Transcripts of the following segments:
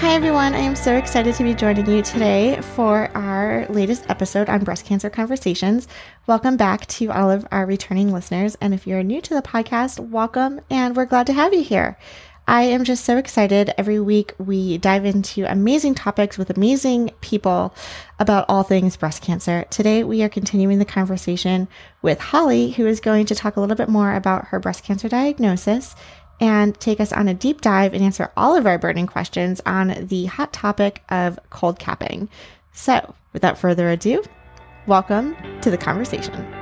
Hi, everyone. I am so excited to be joining you today for our latest episode on breast cancer conversations. Welcome back to all of our returning listeners. And if you're new to the podcast, welcome, and we're glad to have you here. I am just so excited. Every week, we dive into amazing topics with amazing people about all things breast cancer. Today, we are continuing the conversation with Holly, who is going to talk a little bit more about her breast cancer diagnosis and take us on a deep dive and answer all of our burning questions on the hot topic of cold capping. So, without further ado, welcome to the conversation.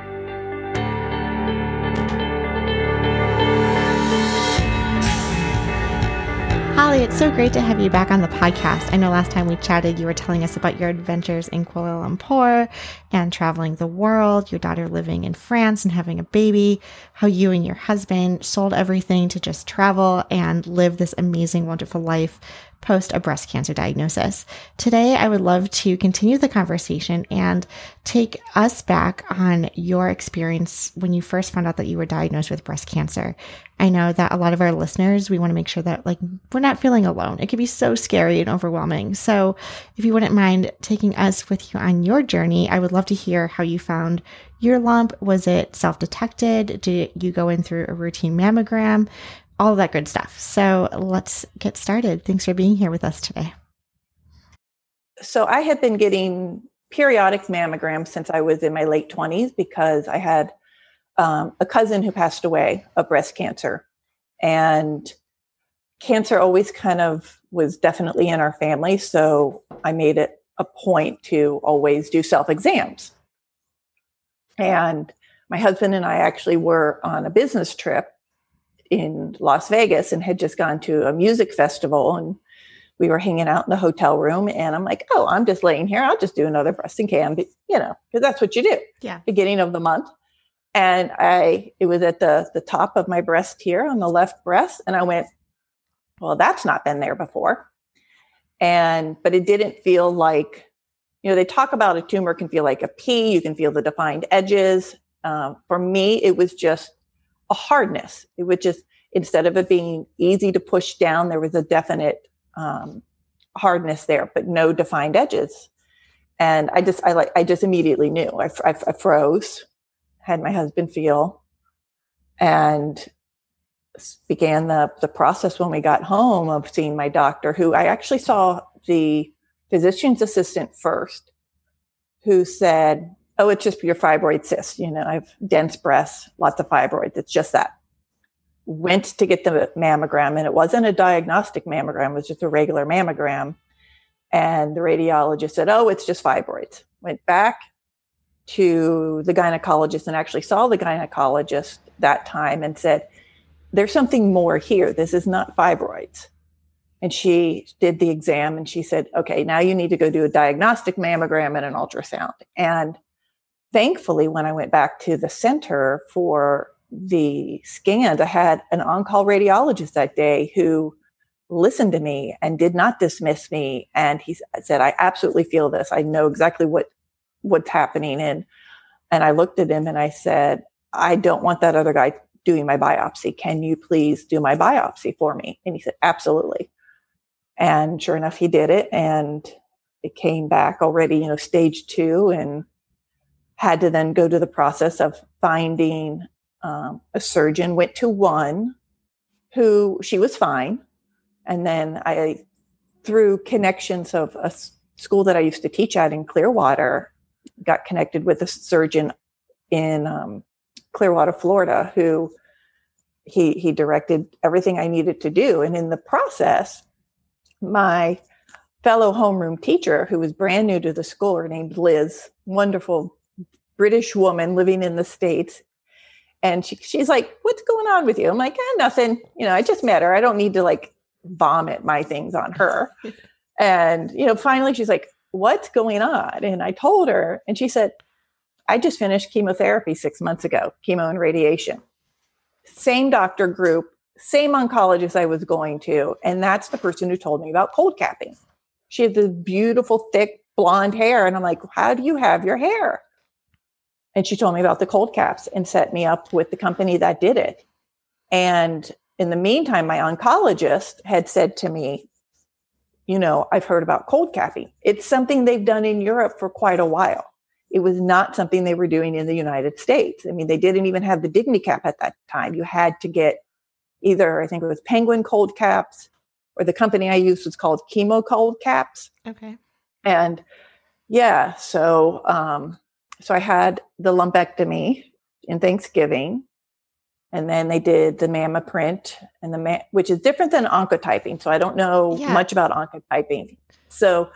Holly, it's so great to have you back on the podcast. I know last time we chatted, you were telling us about your adventures in Kuala Lumpur and traveling the world, your daughter living in France and having a baby, how you and your husband sold everything to just travel and live this amazing, wonderful life post a breast cancer diagnosis. Today, I would love to continue the conversation and take us back on your experience when you first found out that you were diagnosed with breast cancer. I know that a lot of our listeners, we want to make sure that like we're not feeling alone. It can be so scary and overwhelming. So, if you wouldn't mind taking us with you on your journey, I would love to hear how you found your lump. Was it self-detected? Did you go in through a routine mammogram? all that good stuff. So let's get started. Thanks for being here with us today. So I had been getting periodic mammograms since I was in my late 20s because I had um, a cousin who passed away of breast cancer. And cancer always kind of was definitely in our family. So I made it a point to always do self exams. And my husband and I actually were on a business trip in Las Vegas and had just gone to a music festival and we were hanging out in the hotel room and I'm like, oh, I'm just laying here. I'll just do another breast and cam, you know, because that's what you do. Yeah. Beginning of the month. And I, it was at the, the top of my breast here on the left breast. And I went, well, that's not been there before. And, but it didn't feel like, you know, they talk about a tumor can feel like a pea, you can feel the defined edges. Um, for me, it was just a hardness. It would just, instead of it being easy to push down, there was a definite um, hardness there, but no defined edges. And I just, I like, I just immediately knew. I, I, I froze, had my husband feel, and began the the process when we got home of seeing my doctor, who I actually saw the physician's assistant first, who said, oh, it's just your fibroid cyst. You know, I have dense breasts, lots of fibroids. It's just that. Went to get the mammogram, and it wasn't a diagnostic mammogram, it was just a regular mammogram. And the radiologist said, oh, it's just fibroids. Went back to the gynecologist and actually saw the gynecologist that time and said, there's something more here. This is not fibroids. And she did the exam and she said, okay, now you need to go do a diagnostic mammogram and an ultrasound. And thankfully, when I went back to the center for the scans, I had an on call radiologist that day who listened to me and did not dismiss me. And he said, I absolutely feel this. I know exactly what what's happening. And and I looked at him and I said, I don't want that other guy doing my biopsy. Can you please do my biopsy for me? And he said, Absolutely. And sure enough, he did it. And it came back already, you know, stage two. And had to then go to the process of finding um, a surgeon went to one who she was fine and then i through connections of a school that i used to teach at in clearwater got connected with a surgeon in um, clearwater florida who he he directed everything i needed to do and in the process my fellow homeroom teacher who was brand new to the school her named liz wonderful British woman living in the States. And she, she's like, What's going on with you? I'm like, eh, Nothing. You know, I just met her. I don't need to like vomit my things on her. and, you know, finally she's like, What's going on? And I told her, and she said, I just finished chemotherapy six months ago, chemo and radiation. Same doctor group, same oncologist I was going to. And that's the person who told me about cold capping. She had this beautiful, thick blonde hair. And I'm like, how do you have your hair? And she told me about the cold caps and set me up with the company that did it. And in the meantime, my oncologist had said to me, you know, I've heard about cold capping. It's something they've done in Europe for quite a while. It was not something they were doing in the United States. I mean, they didn't even have the dignity cap at that time. You had to get either, I think it was Penguin cold caps, or the company I used was called Chemo Cold Caps. Okay. And yeah, so um, so I had the lumpectomy in Thanksgiving, and then they did the MammaPrint and the ma- which is different than oncotyping. So I don't know Yeah. much about oncotyping. So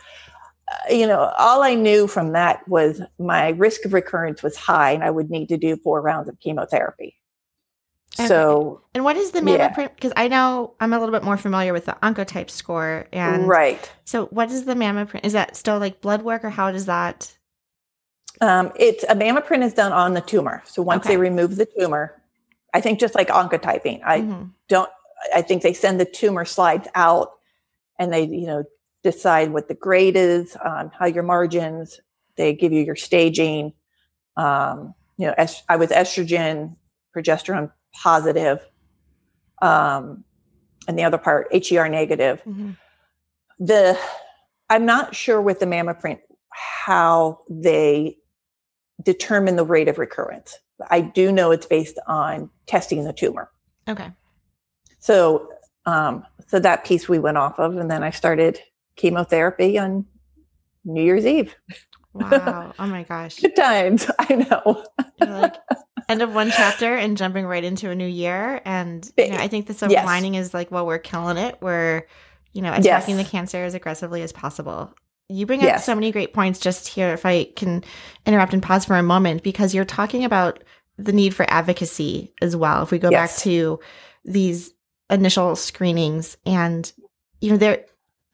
uh, you know, all I knew from that was my risk of recurrence was high, and I would need to do four rounds of chemotherapy. Okay. So And what is the mamma Yeah. print? Because I know I'm a little bit more familiar with the oncotype score. And right, so what is the MammaPrint? Is that still like blood work or how does that? um, it's a MammaPrint is done on the tumor. So once they remove the tumor, I think just like oncotyping, I Mhm. don't i think they send the tumor slides out and they you know decide what the grade is um, how your margins they give you your staging um, you know est- i was estrogen progesterone positive um, and the other part her negative Mhm. the i'm not sure with the MammaPrint how they determine the rate of recurrence i do know it's based on testing the tumor Okay. so, um, so that piece we went off of, and then I started chemotherapy on New Year's Eve. Wow. oh my gosh. Good times, I know. Like end of one chapter and jumping right into a new year. And you know, I think the silver Yes. lining is like, well, we're killing it. We're, you know, Yes. attacking the cancer as aggressively as possible. You bring up so many great points just here. If I can interrupt and pause for a moment, because you're talking about the need for advocacy as well. If we go back to these initial screenings and, you know, there,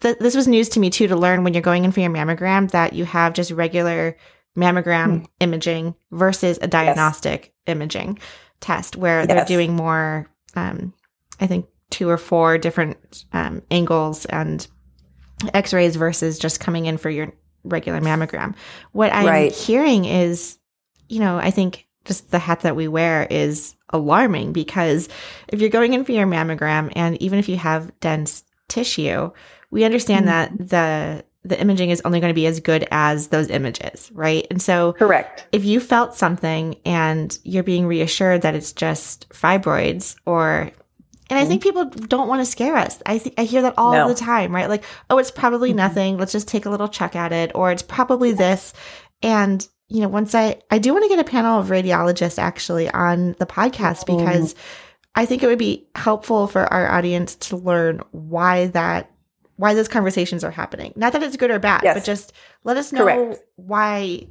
th- this was news to me too to learn when you're going in for your mammogram that you have just regular mammogram Hmm. imaging versus a diagnostic imaging test where they're doing more um, i think two or four different um, angles and x-rays versus just coming in for your regular mammogram what i'm Right. hearing is you know i think just the hat that we wear is alarming because if you're going in for your mammogram and even if you have dense tissue we understand mm-hmm. that the the imaging is only going to be as good as those images right and so Correct. if you felt something and you're being reassured that it's just fibroids or and I think people don't want to scare us. I think I hear that all No. the time, right? Like, oh, it's probably Mhm. nothing. Let's just take a little check at it, or it's probably this. And you know, once I I do want to get a panel of radiologists actually on the podcast Mhm. because I think it would be helpful for our audience to learn why that why those conversations are happening. Not that it's good or bad, Yes. but just let us know Correct. why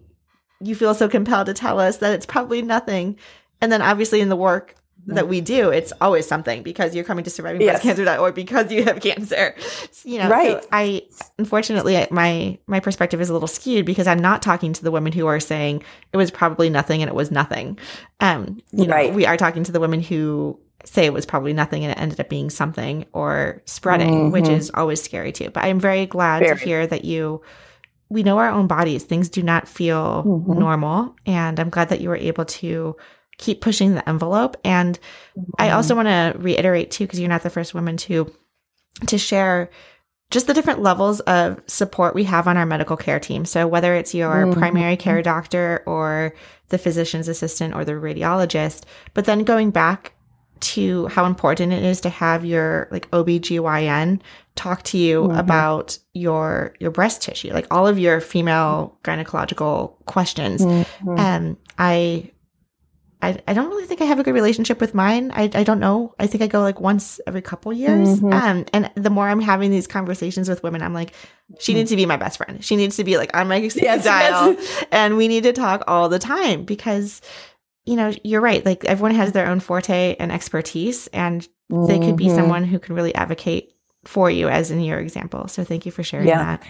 you feel so compelled to tell us that it's probably nothing. And then obviously in the work that we do, it's always something because you're coming to Yes. survivingbreastcancer.org because you have cancer. You know, so Right. I unfortunately my my perspective is a little skewed because I'm not talking to the women who are saying it was probably nothing and it was nothing. Um, you know, Right. we are talking to the women who say it was probably nothing and it ended up being something or spreading, which Mhm. is always scary too. But I'm very glad Very. to hear that you we know our own bodies. Things do not feel Mhm. normal. And I'm glad that you were able to keep pushing the envelope. And I also want to reiterate too, because you're not the first woman to to share just the different levels of support we have on our medical care team. So whether it's your Mhm. primary care doctor or the physician's assistant or the radiologist, but then going back to how important it is to have your like OBGYN talk to you Mhm. about your your breast tissue, like all of your female gynecological questions. Mhm. Um, I, I, I don't really think I have a good relationship with mine. I, I don't know. I think I go like once every couple years. Mhm. Um, and the more I'm having these conversations with women, I'm like, she needs to be my best friend. She needs to be like on my Yes, dial, yes. and we need to talk all the time because, you know, you're right. Like everyone has their own forte and expertise, and they could be Mhm. someone who can really advocate for you, as in your example. So thank you for sharing Yeah. that.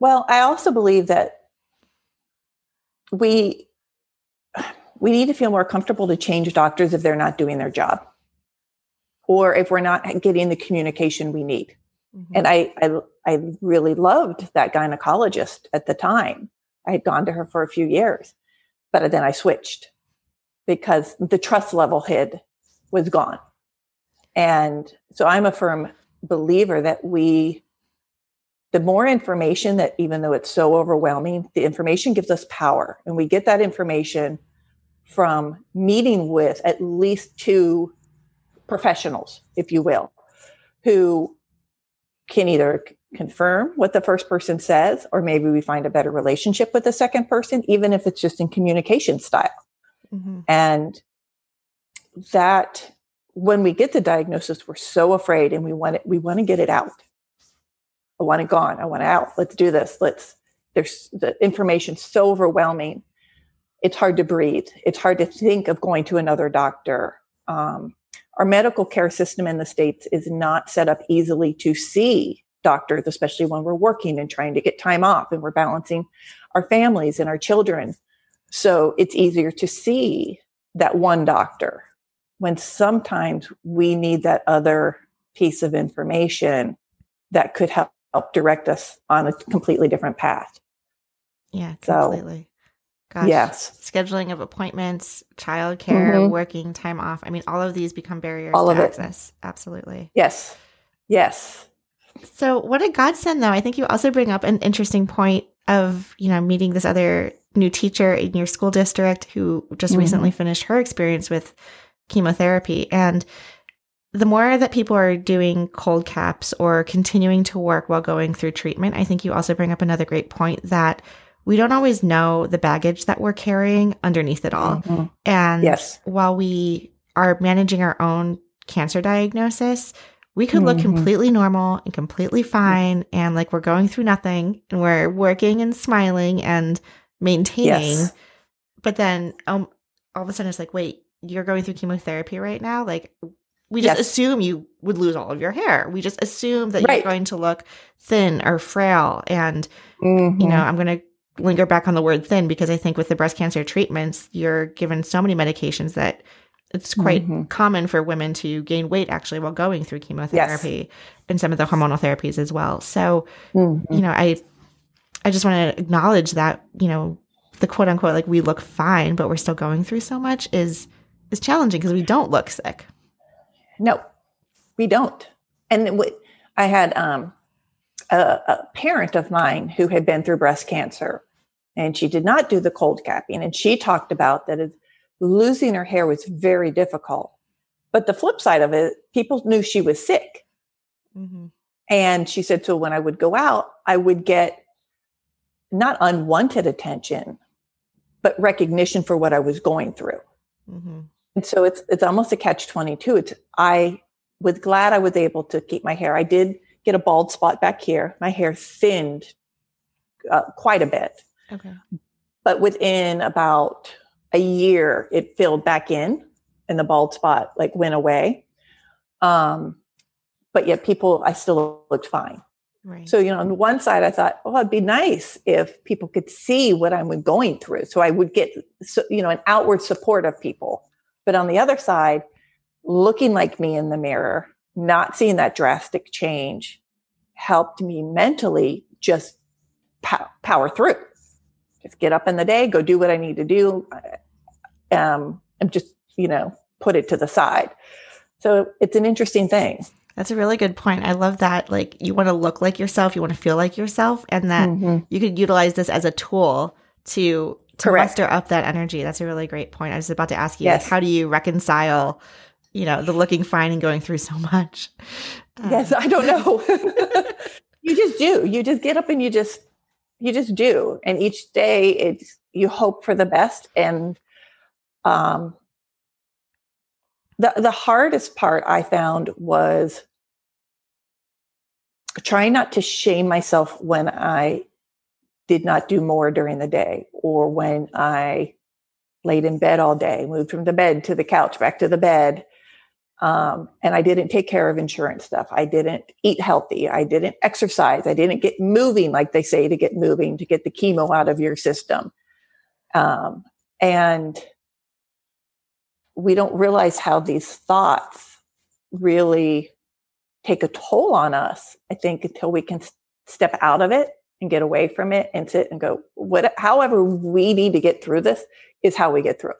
Well, I also believe that we we need to feel more comfortable to change doctors if they're not doing their job or if we're not getting the communication we need. Mm-hmm. And I, I, I really loved that gynecologist at the time. I had gone to her for a few years, but then I switched because the trust level hid was gone. And so I'm a firm believer that we, the more information that even though it's so overwhelming, the information gives us power. And we get that information from meeting with at least two professionals, if you will, who can either confirm what the first person says, or maybe we find a better relationship with the second person, even if it's just in communication style. Mm-hmm. And that when we get the diagnosis, we're so afraid and we want it, we want to get it out. I want it gone. I want it out. Let's do this. Let's, there's the information so overwhelming. It's hard to breathe. It's hard to think of going to another doctor. Um, our medical care system in the States is not set up easily to see doctors, especially when we're working and trying to get time off and we're balancing our families and our children. So it's easier to see that one doctor when sometimes we need that other piece of information that could help, help direct us on a completely different path. Yeah, completely. Gosh, yes. Scheduling of appointments, childcare, mm-hmm. working time off. I mean, all of these become barriers all to access. It. Absolutely. Yes. Yes. So what a godsend though. I think you also bring up an interesting point of, you know, meeting this other new teacher in your school district who just mm-hmm. recently finished her experience with chemotherapy. And the more that people are doing cold caps or continuing to work while going through treatment, I think you also bring up another great point that we don't always know the baggage that we're carrying underneath it all. Mm-hmm. And yes. while we are managing our own cancer diagnosis, we could look mm-hmm. completely normal and completely fine and like we're going through nothing and we're working and smiling and maintaining. Yes. But then um, all of a sudden it's like, wait, you're going through chemotherapy right now? Like we just yes. assume you would lose all of your hair. We just assume that right. you're going to look thin or frail. And, mm-hmm. you know, I'm going to linger back on the word thin because I think with the breast cancer treatments, you're given so many medications that it's quite mm-hmm. common for women to gain weight actually while going through chemotherapy yes. and some of the hormonal therapies as well. So, mm-hmm. you know, I I just want to acknowledge that, you know, the quote unquote like we look fine, but we're still going through so much is is challenging because we don't look sick. No, we don't. And I had um, a, a parent of mine who had been through breast cancer and she did not do the cold capping. And she talked about that losing her hair was very difficult. But the flip side of it, people knew she was sick. Mm-hmm. And she said, so when I would go out, I would get not unwanted attention, but recognition for what I was going through. Mm-hmm. And so it's it's almost a catch twenty two. It's I was glad I was able to keep my hair. I did get a bald spot back here. My hair thinned uh, quite a bit. Okay. But within about a year, it filled back in and the bald spot like went away. Um, but yet people, I still looked fine. Right. So, you know, on the one side, I thought, oh, it'd be nice if people could see what I'm going through. So I would get, so, you know, an outward support of people. But on the other side, looking like me in the mirror, not seeing that drastic change helped me mentally just power through just get up in the day, go do what I need to do, um, and just you know put it to the side. So it's an interesting thing. That's a really good point. I love that. Like you want to look like yourself, you want to feel like yourself, and that mm-hmm. you could utilize this as a tool to to Correct. muster up that energy. That's a really great point. I was about to ask you, yes. like, how do you reconcile, you know, the looking fine and going through so much? Yes, I don't know. you just do. You just get up and you just you just do. And each day it's you hope for the best and um the the hardest part i found was trying not to shame myself when i did not do more during the day or when i laid in bed all day moved from the bed to the couch back to the bed um, and I didn't take care of insurance stuff. I didn't eat healthy. I didn't exercise. I didn't get moving like they say to get moving to get the chemo out of your system. Um, and we don't realize how these thoughts really take a toll on us, I think, until we can step out of it and get away from it and sit and go, what, however we need to get through this is how we get through it.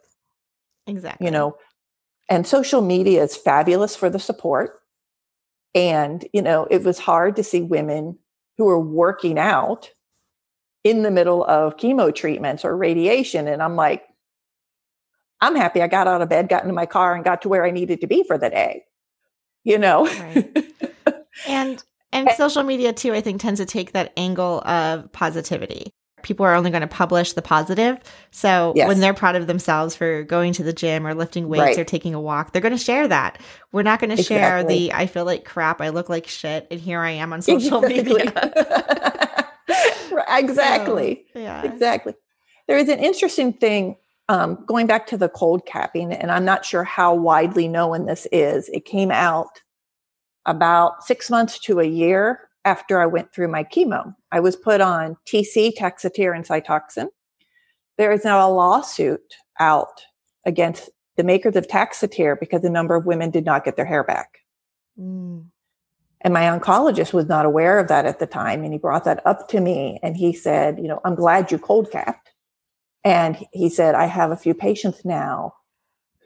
Exactly. You know, and social media is fabulous for the support. And, you know, it was hard to see women who were working out in the middle of chemo treatments or radiation. And I'm like, I'm happy I got out of bed, got into my car, and got to where I needed to be for the day. You know? Right. and and social media too, I think, tends to take that angle of positivity. People are only going to publish the positive. So yes. when they're proud of themselves for going to the gym or lifting weights right. or taking a walk, they're going to share that. We're not going to exactly. share the I feel like crap, I look like shit, and here I am on social exactly. media. exactly. So, yeah. Exactly. There is an interesting thing um, going back to the cold capping, and I'm not sure how widely known this is. It came out about six months to a year after I went through my chemo. I was put on TC, Taxotere, and Cytoxan. There is now a lawsuit out against the makers of Taxotere because a number of women did not get their hair back. Mm. And my oncologist was not aware of that at the time. And he brought that up to me and he said, You know, I'm glad you cold capped and he said, I have a few patients now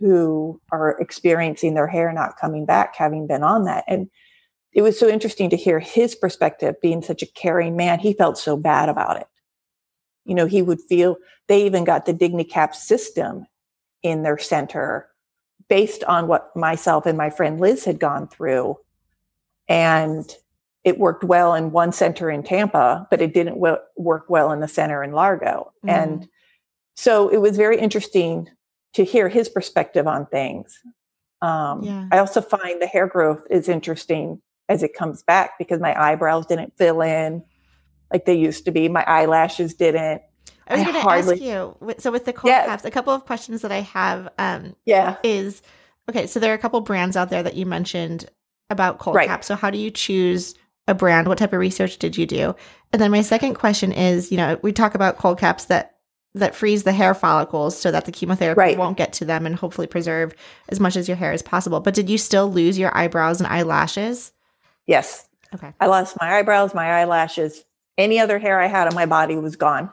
who are experiencing their hair not coming back, having been on that. And it was so interesting to hear his perspective, being such a caring man. He felt so bad about it. You know, he would feel they even got the DigniCap system in their center based on what myself and my friend Liz had gone through. And it worked well in one center in Tampa, but it didn't w- work well in the center in Largo. Mm. And so it was very interesting to hear his perspective on things. Um, yeah. I also find the hair growth is interesting as it comes back because my eyebrows didn't fill in like they used to be. My eyelashes didn't. I was going to hardly... ask you. So with the cold yes. caps, a couple of questions that I have. Um, yeah. Is okay. So there are a couple brands out there that you mentioned about cold right. caps. So how do you choose a brand? What type of research did you do? And then my second question is, you know, we talk about cold caps that that freeze the hair follicles so that the chemotherapy right. won't get to them and hopefully preserve as much as your hair as possible. But did you still lose your eyebrows and eyelashes? Yes. Okay. I lost my eyebrows, my eyelashes. Any other hair I had on my body was gone.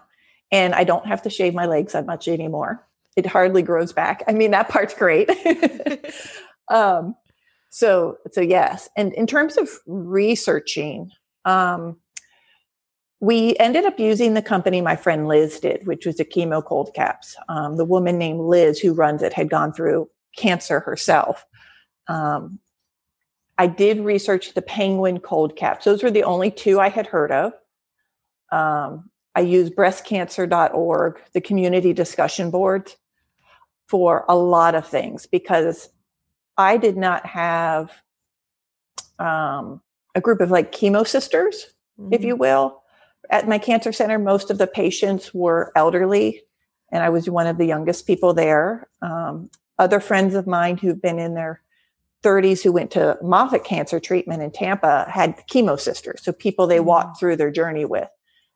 And I don't have to shave my legs that much anymore. It hardly grows back. I mean, that part's great. um, so, so yes. And in terms of researching, um, we ended up using the company my friend Liz did, which was a chemo cold caps. Um, the woman named Liz who runs it had gone through cancer herself. Um, I did research the penguin cold caps. Those were the only two I had heard of. Um, I used breastcancer.org, the community discussion boards, for a lot of things because I did not have um, a group of like chemo sisters, mm-hmm. if you will at my cancer center, most of the patients were elderly, and I was one of the youngest people there. Um, other friends of mine who've been in their 30s who went to Moffitt cancer treatment in Tampa had chemo sisters, so people they walked mm. through their journey with.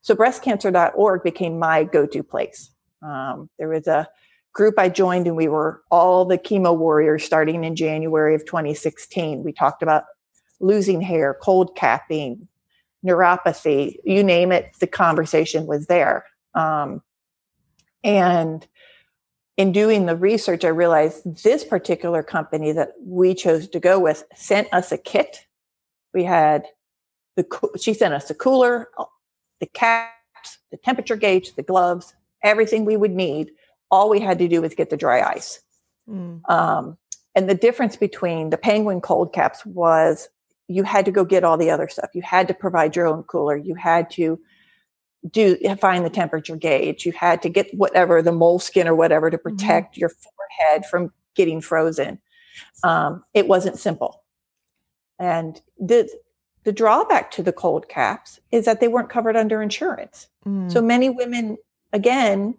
So breastcancer.org became my go-to place. Um, there was a group I joined, and we were all the chemo warriors starting in January of 2016. We talked about losing hair, cold capping, neuropathy, you name it, the conversation was there. Um, and in doing the research, I realized this particular company that we chose to go with sent us a kit. We had the, she sent us the cooler, the caps, the temperature gauge, the gloves, everything we would need. All we had to do was get the dry ice. Mm. Um, and the difference between the penguin cold caps was you had to go get all the other stuff. You had to provide your own cooler. You had to do find the temperature gauge. You had to get whatever the moleskin or whatever to mm-hmm. protect mm-hmm. your forehead from getting frozen. Um, it wasn't simple, and the the drawback to the cold caps is that they weren't covered under insurance. Mm. So many women, again,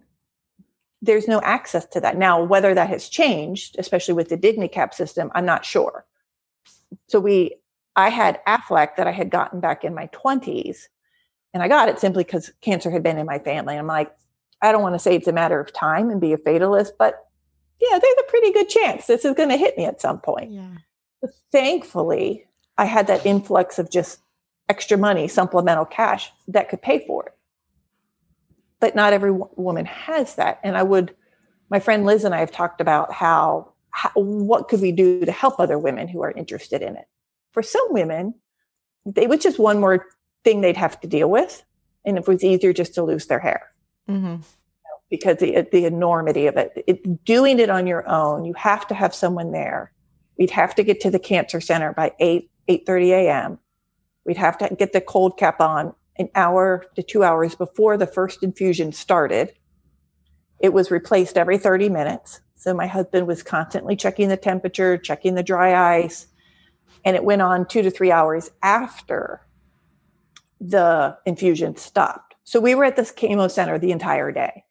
there's no access to that now. Whether that has changed, especially with the DigniCap system, I'm not sure. So we I had Aflac that I had gotten back in my 20s. And I got it simply because cancer had been in my family. I'm like, I don't want to say it's a matter of time and be a fatalist, but yeah, there's a pretty good chance this is going to hit me at some point. Yeah. But thankfully, I had that influx of just extra money, supplemental cash that could pay for it. But not every w- woman has that. And I would, my friend Liz and I have talked about how, how, what could we do to help other women who are interested in it. For some women, it was just one more thing they'd have to deal with. And it was easier just to lose their hair Mm-hmm. because the, the enormity of it. it. Doing it on your own, you have to have someone there. We'd have to get to the cancer center by 8, 8.30 a.m. We'd have to get the cold cap on an hour to two hours before the first infusion started. It was replaced every 30 minutes. So my husband was constantly checking the temperature, checking the dry ice. And it went on two to three hours after the infusion stopped. So we were at this chemo center the entire day.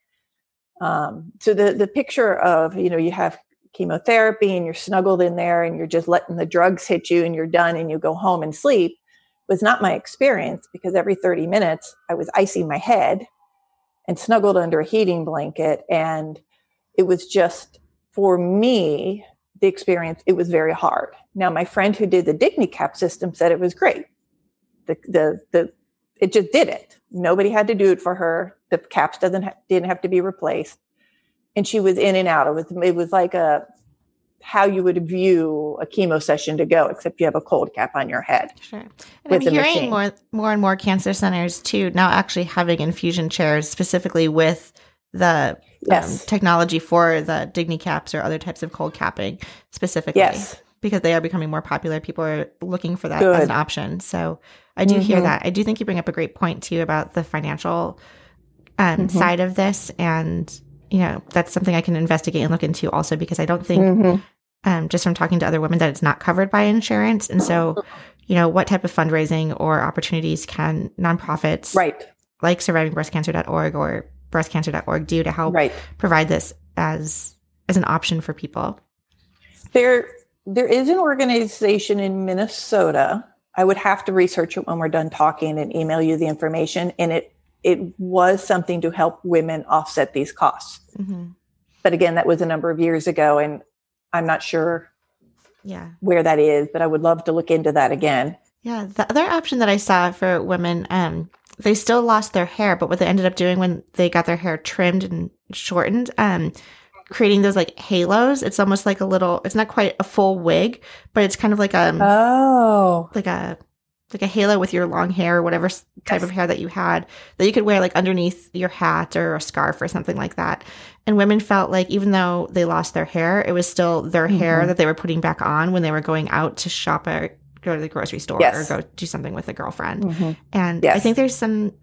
Um, so the the picture of you know you have chemotherapy and you're snuggled in there and you're just letting the drugs hit you and you're done and you go home and sleep was not my experience because every 30 minutes I was icing my head and snuggled under a heating blanket and it was just for me the experience it was very hard. Now my friend who did the DigniCap system said it was great. The the the it just did it. Nobody had to do it for her. The caps doesn't ha- didn't have to be replaced, and she was in and out. It was it was like a how you would view a chemo session to go, except you have a cold cap on your head. Sure. And I'm hearing machine. more more and more cancer centers too now actually having infusion chairs specifically with the Yes. um, technology for the Digni caps or other types of cold capping specifically. Yes. Because they are becoming more popular. People are looking for that as an option. So I do hear Mhm. that. I do think you bring up a great point too about the financial um, Mhm. side of this. And, you know, that's something I can investigate and look into also because I don't think Mhm. um, just from talking to other women that it's not covered by insurance. And so, you know, what type of fundraising or opportunities can nonprofits Right. like survivingbreastcancer.org or breastcancer.org do to help Right. provide this as as an option for people? There there is an organization in Minnesota. I would have to research it when we're done talking and email you the information. And it it was something to help women offset these costs. hmm But again, that was a number of years ago, and I'm not sure Yeah. where that is, but I would love to look into that again. Yeah. The other option that I saw for women, um, they still lost their hair, but what they ended up doing when they got their hair trimmed and shortened, um, creating those like halos. It's almost like a little, it's not quite a full wig, but it's kind of like a, Oh, like a, like a halo with your long hair or whatever type Yes. of hair that you had that you could wear like underneath your hat or a scarf or something like that. And women felt like even though they lost their hair, it was still their hair Mhm. that they were putting back on when they were going out to shop or go to the grocery store Yes. or go do something with a girlfriend. Mhm. And I think there's some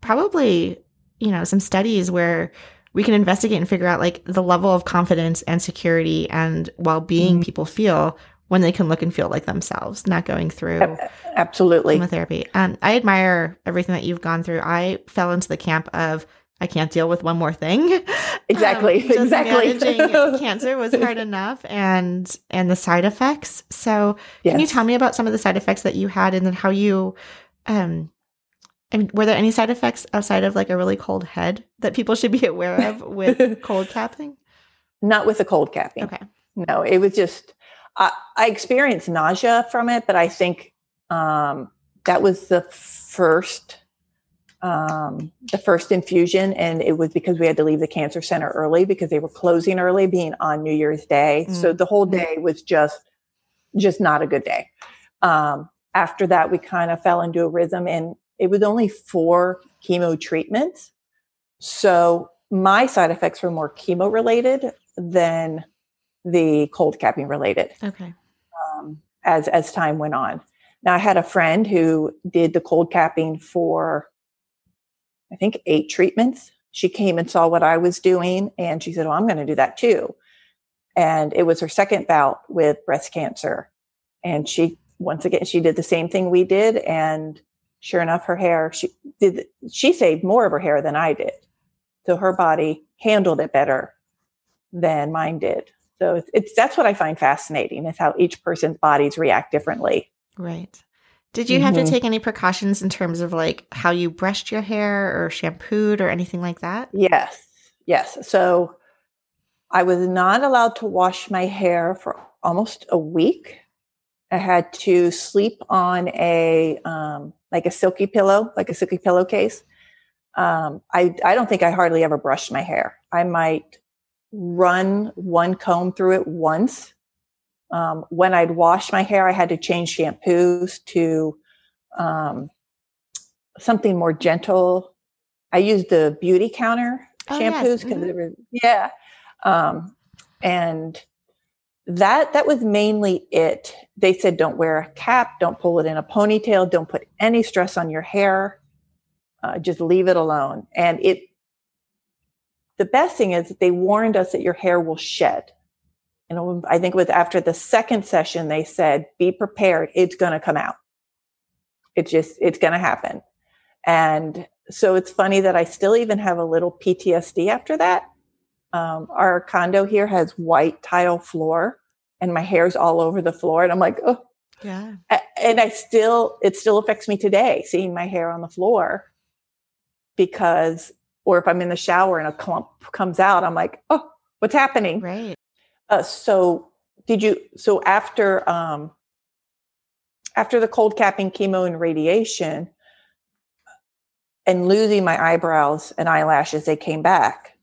probably, you know, some studies where we can investigate and figure out like the level of confidence and security and well-being Mhm. people feel when they can look and feel like themselves, not going through absolutely. chemotherapy. Um, I admire everything that you've gone through. I fell into the camp of I can't deal with one more thing. Exactly, Um, exactly. Managing cancer was hard enough, and and the side effects. So, can you tell me about some of the side effects that you had, and then how you, um, and were there any side effects outside of like a really cold head that people should be aware of with cold capping? Not with the cold capping. Okay. No, it was just I, I experienced nausea from it, but I think um, that was the first um, the first infusion, and it was because we had to leave the cancer center early because they were closing early, being on New Year's Day. So the whole day was just just not a good day. Um, after that, we kind of fell into a rhythm, and it was only four chemo treatments. So my side effects were more chemo related than the cold capping related Okay. um, as as time went on. Now I had a friend who did the cold capping for I think eight treatments. She came and saw what I was doing and she said, "Well, I'm going to do that too." And it was her second bout with breast cancer. And she once again she did the same thing we did and sure enough her hair she did she saved more of her hair than I did. So her body handled it better than mine did. So it's, it's that's what I find fascinating is how each person's bodies react differently. Right. Did you have to Mhm. take any precautions in terms of like how you brushed your hair or shampooed or anything like that? Yes, yes. So I was not allowed to wash my hair for almost a week. I had to sleep on a um, like a silky pillow, like a silky pillowcase. Um, I I don't think I hardly ever brushed my hair. I might run one comb through it once. Um, when I'd wash my hair, I had to change shampoos to um, something more gentle. I used the Beautycounter Oh, shampoos yes. because they were yeah, um, and that that was mainly it. They said don't wear a cap, don't pull it in a ponytail, don't put any stress on your hair, uh, just leave it alone. And it the best thing is that they warned us that your hair will shed. And I think it was after the second session they said, be prepared, it's going to come out. It's just it's going to happen. And so it's funny that I still even have a little PTSD after that. Um, our condo here has white tile floor, and my hair's all over the floor, and I'm like, oh, Yeah. And I still, it still affects me today, seeing my hair on the floor, because, or if I'm in the shower and a clump comes out, I'm like, oh, what's happening? Right. Uh, so did you so after um after the cold capping chemo and radiation and losing my eyebrows and eyelashes they came back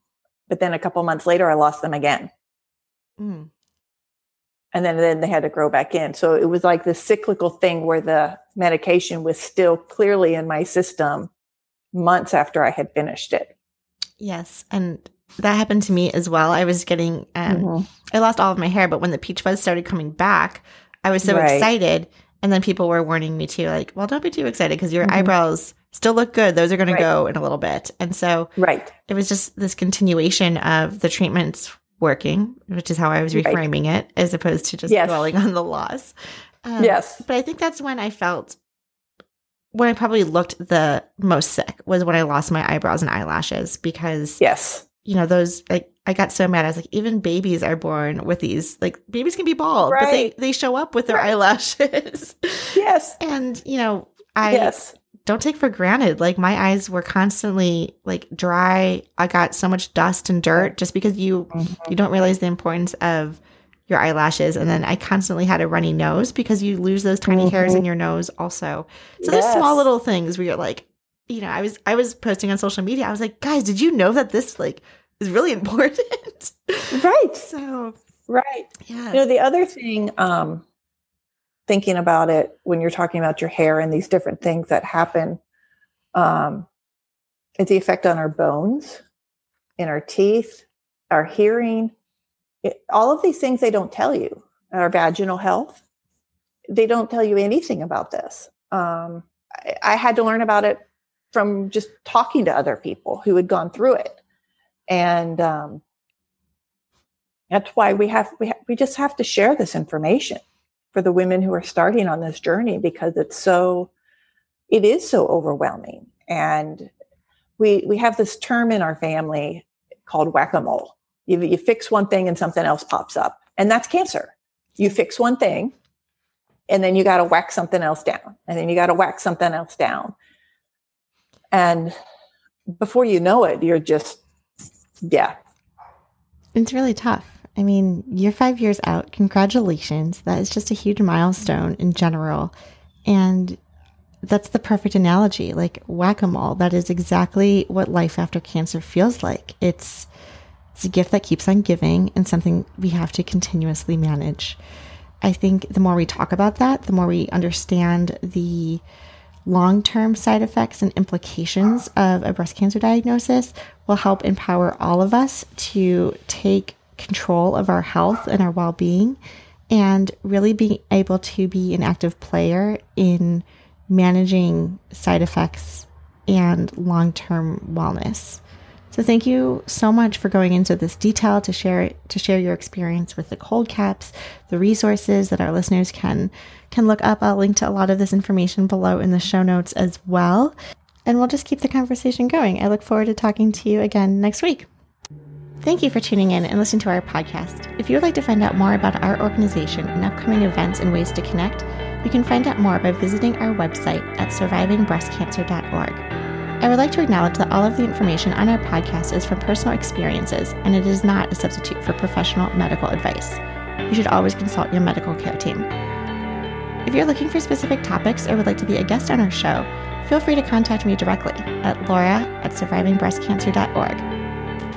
but then a couple months later i lost them again Mm. And then then they had to grow back in so it was like this cyclical thing where the medication was still clearly in my system months after i had finished it Yes. And that happened to me as well. I was getting, um, Mhm. I lost all of my hair, but when the peach fuzz started coming back, I was so Right. excited. And then people were warning me too, like, well, don't be too excited because your Mhm. eyebrows still look good. Those are going Right. to go in a little bit. And so right it was just this continuation of the treatments working, which is how I was Right. reframing it, as opposed to just Yes. dwelling on the loss. Um, yes But I think that's when I felt, when I probably looked the most sick was when I lost my eyebrows and eyelashes because yes you know, those like I got so mad. I was like, even babies are born with these. Like babies can be bald, but they they show up with their Right. eyelashes. yes and you know, I yes don't take for granted. Like my eyes were constantly like dry. I got so much dust and dirt just because you you don't realize the importance of your eyelashes. And then I constantly had a runny nose because you lose those tiny hairs in your nose also. So there's small little things where you're like, you know, I was I was posting on social media. I was like, guys, did you know that this like is really important? right so right yeah. You know, the other thing, um, thinking about it when you're talking about your hair and these different things that happen, um, the effect on our bones, in our teeth, our hearing. It, all of these things they don't tell you. Our vaginal health, they don't tell you anything about this. Um, I, I had to learn about it from just talking to other people who had gone through it, and um, that's why we have we ha- we just have to share this information for the women who are starting on this journey because it's so it is so overwhelming. And we we have this term in our family called whack-a-mole. You, you fix one thing and something else pops up and that's cancer. You fix one thing and then you got to whack something else down and then you got to whack something else down. And before you know it you're just yeah. It's really tough. I mean, you're five years out. Congratulations. That is just a huge milestone in general. And that's the perfect analogy. Like whack a mole. That is exactly what life after cancer feels like. It's it's a gift that keeps on giving and something we have to continuously manage. I think the more we talk about that, the more we understand the long term side effects and implications of a breast cancer diagnosis will help empower all of us to take control of our health and our well being and really being able to be an active player in managing side effects and long term wellness. So thank you so much for going into this detail to share to share your experience with the cold caps, the resources that our listeners can can look up. I'll link to a lot of this information below in the show notes as well. And we'll just keep the conversation going. I look forward to talking to you again next week. Thank you for tuning in and listening to our podcast. If you would like to find out more about our organization and upcoming events and ways to connect, you can find out more by visiting our website at survivingbreastcancer.org. I would like to acknowledge that all of the information on our podcast is from personal experiences and it is not a substitute for professional medical advice. You should always consult your medical care team. If you're looking for specific topics or would like to be a guest on our show, feel free to contact me directly at laura at survivingbreastcancer.org.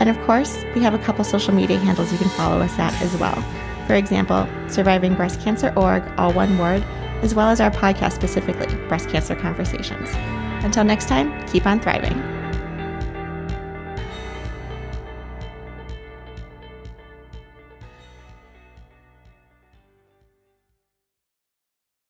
And of course, we have a couple social media handles you can follow us at as well. For example, Surviving Breast Cancer Org, all one word, as well as our podcast specifically, Breast Cancer Conversations. Until next time, keep on thriving.